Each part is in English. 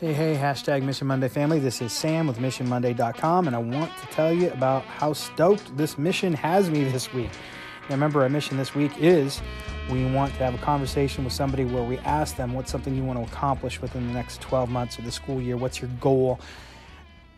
Hey, hey, hashtag Mission Monday family. This is Sam with MissionMonday.com, and I want to tell you about how stoked this mission has me this week. Now, remember, our mission this week is we want to have a conversation with somebody where we ask them what's something you want to accomplish within the next 12 months of the school year, what's your goal,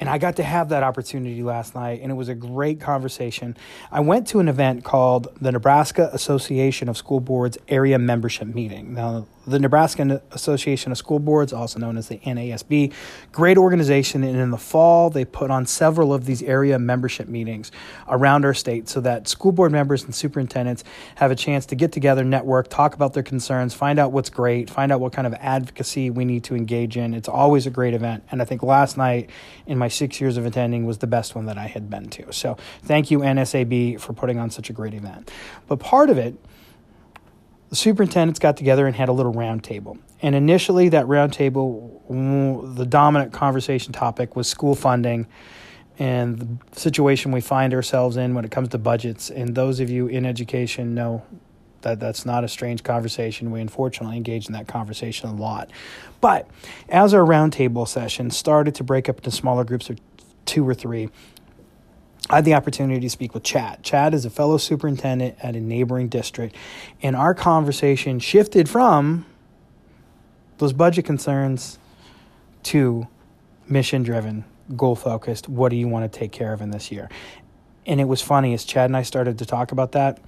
and I got to have that opportunity last night, and it was a great conversation. I went to an event called the Nebraska Association of School Boards Area Membership Meeting. Now, the Nebraska Association of School Boards, also known as the NASB, great organization. And in the fall, they put on several of these area membership meetings around our state so that school board members and superintendents have a chance to get together, network, talk about their concerns, find out what's great, find out what kind of advocacy we need to engage in. It's always a great event. And I think last night in my six years of attending was the best one that I had been to. So thank you, NSAB, for putting on such a great event. But part of it, the superintendents got together and had a little roundtable. And initially, that roundtable, the dominant conversation topic was school funding and the situation we find ourselves in when it comes to budgets. And those of you in education know that that's not a strange conversation. We unfortunately engage in that conversation a lot. But as our roundtable session started to break up into smaller groups of two or three, I had the opportunity to speak with Chad. Chad is a fellow superintendent at a neighboring district, and our conversation shifted from those budget concerns to mission driven, goal focused. What do you want to take care of in this year? And it was funny as Chad and I started to talk about that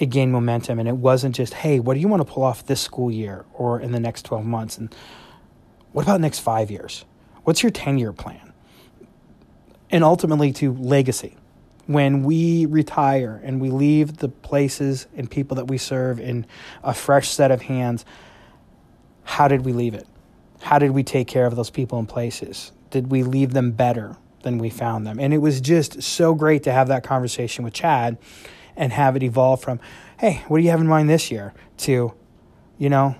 it gained momentum and it wasn't just hey what do you want to pull off this school year or in the next 12 months? And what about next five years? What's your 10 year plan? And ultimately to legacy. When we retire and we leave the places and people that we serve in a fresh set of hands how did we leave it? How did we take care of those people and places? Did we leave them better than we found them? And it was just so great to have that conversation with chad and have it evolve from, hey, what do you have in mind this year? to, you know,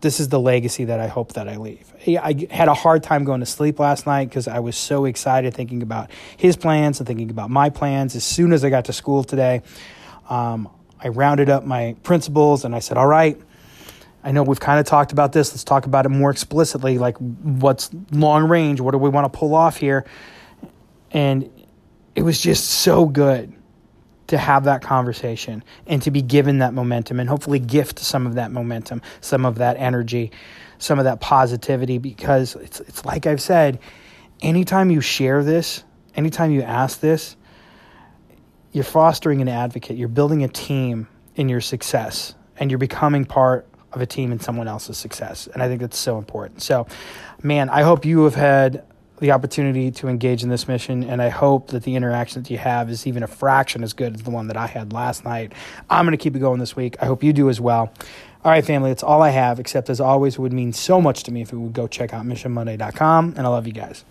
this is the legacy that I hope that I leave. I had a hard time going to sleep last night because I was so excited thinking about his plans and thinking about my plans. As soon as I got to school today, um, I rounded up my principals and I said, all right, I know we've kind of talked about this. Let's talk about it more explicitly. Like, what's long range? What do we want to pull off here? And it was just so good to have that conversation and to be given that momentum and hopefully gift some of that momentum, some of that energy, some of that positivity because it's it's like I've said, anytime you share this, anytime you ask this, you're fostering an advocate, you're building a team in your success and you're becoming part of a team in someone else's success. And I think that's so important. So, man, I hope you have had the opportunity to engage in this mission, and I hope that the interaction that you have is even a fraction as good as the one that I had last night. I'm going to keep it going this week. I hope you do as well. All right, family, that's all I have, except as always, it would mean so much to me if you would go check out missionmonday.com, and I love you guys.